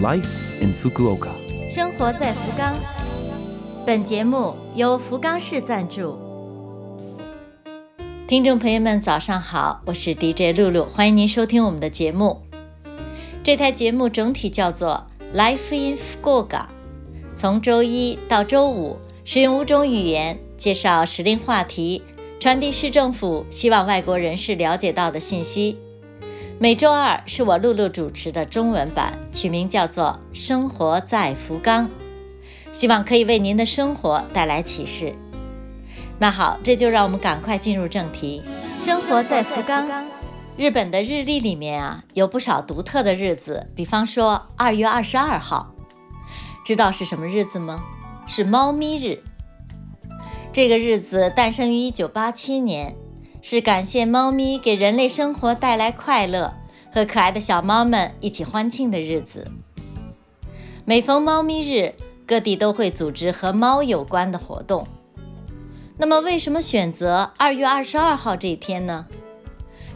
Life in Fukuoka。生活在福冈。本节目由福冈市赞助。听众朋友们，早上好，我是 DJ 露露，欢迎您收听我们的节目。这台节目整体叫做 Life in Fukuoka，从周一到周五，使用五种语言介绍时令话题，传递市政府希望外国人士了解到的信息。每周二是我露露主持的中文版，取名叫做《生活在福冈》，希望可以为您的生活带来启示。那好，这就让我们赶快进入正题。生活在福冈，日本的日历里面啊，有不少独特的日子，比方说二月二十二号，知道是什么日子吗？是猫咪日。这个日子诞生于一九八七年。是感谢猫咪给人类生活带来快乐，和可爱的小猫们一起欢庆的日子。每逢猫咪日，各地都会组织和猫有关的活动。那么，为什么选择二月二十二号这一天呢？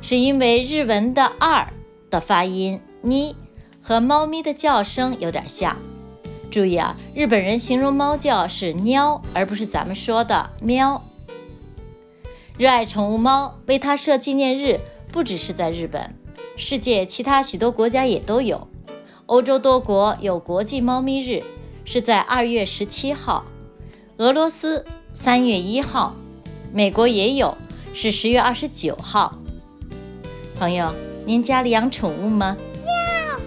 是因为日文的“二”的发音“你”和猫咪的叫声有点像。注意啊，日本人形容猫叫是“喵”，而不是咱们说的“喵”。热爱宠物猫，为它设纪念日，不只是在日本，世界其他许多国家也都有。欧洲多国有国际猫咪日，是在二月十七号；俄罗斯三月一号；美国也有，是十月二十九号。朋友，您家里养宠物吗？喵。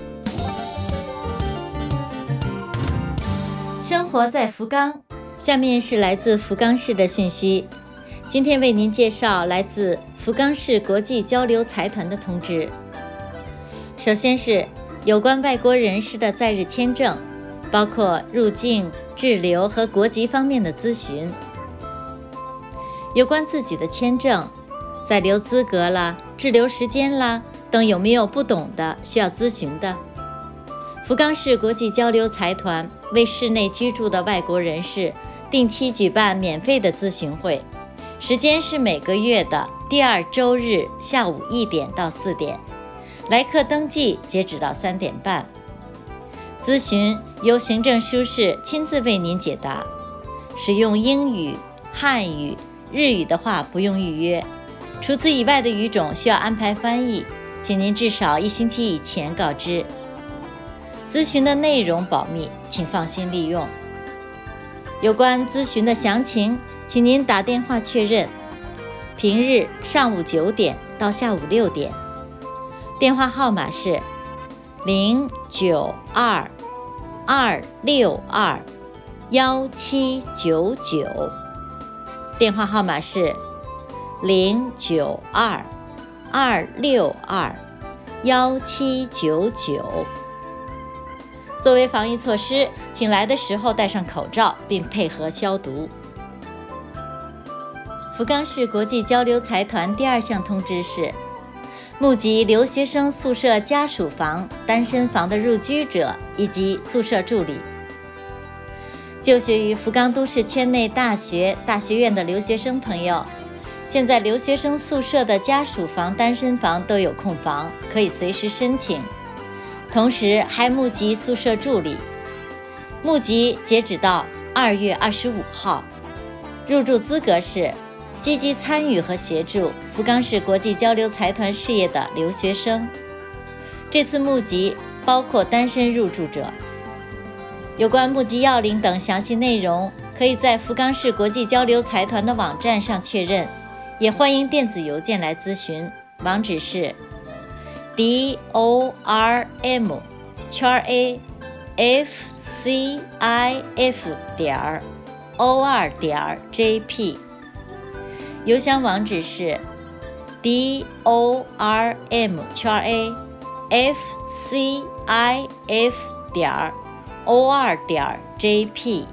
生活在福冈，下面是来自福冈市的讯息。今天为您介绍来自福冈市国际交流财团的通知。首先是有关外国人士的在日签证，包括入境、滞留和国籍方面的咨询。有关自己的签证、在留资格啦、滞留时间啦等有没有不懂的需要咨询的，福冈市国际交流财团为市内居住的外国人士定期举办免费的咨询会。时间是每个月的第二周日下午一点到四点，来客登记截止到三点半。咨询由行政书室亲自为您解答。使用英语、汉语、日语的话不用预约，除此以外的语种需要安排翻译，请您至少一星期以前告知。咨询的内容保密，请放心利用。有关咨询的详情。请您打电话确认。平日上午九点到下午六点，电话号码是零九二二六二幺七九九。电话号码是零九二二六二幺七九九。作为防疫措施，请来的时候戴上口罩，并配合消毒。福冈市国际交流财团第二项通知是：募集留学生宿舍家属房、单身房的入居者以及宿舍助理。就学于福冈都市圈内大学、大学院的留学生朋友，现在留学生宿舍的家属房、单身房都有空房，可以随时申请。同时还募集宿舍助理，募集截止到二月二十五号，入住资格是。积极参与和协助福冈市国际交流财团事业的留学生，这次募集包括单身入住者。有关募集要领等详细内容，可以在福冈市国际交流财团的网站上确认，也欢迎电子邮件来咨询。网址是 d o r m 圈 a f c i f 点 o 二点 j p。邮箱网址是 d o r m 圈 a f c i f 点 o 二点 j p。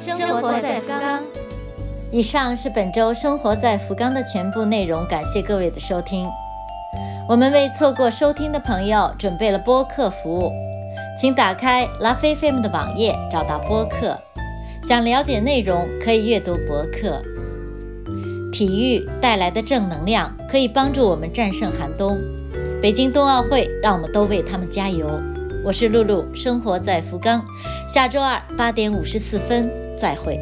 生活在福冈。以上是本周生活在福冈的全部内容，感谢各位的收听。我们为错过收听的朋友准备了播客服务，请打开拉菲菲姆的网页，找到播客。想了解内容，可以阅读博客。体育带来的正能量可以帮助我们战胜寒冬。北京冬奥会，让我们都为他们加油。我是露露，生活在福冈。下周二八点五十四分再会。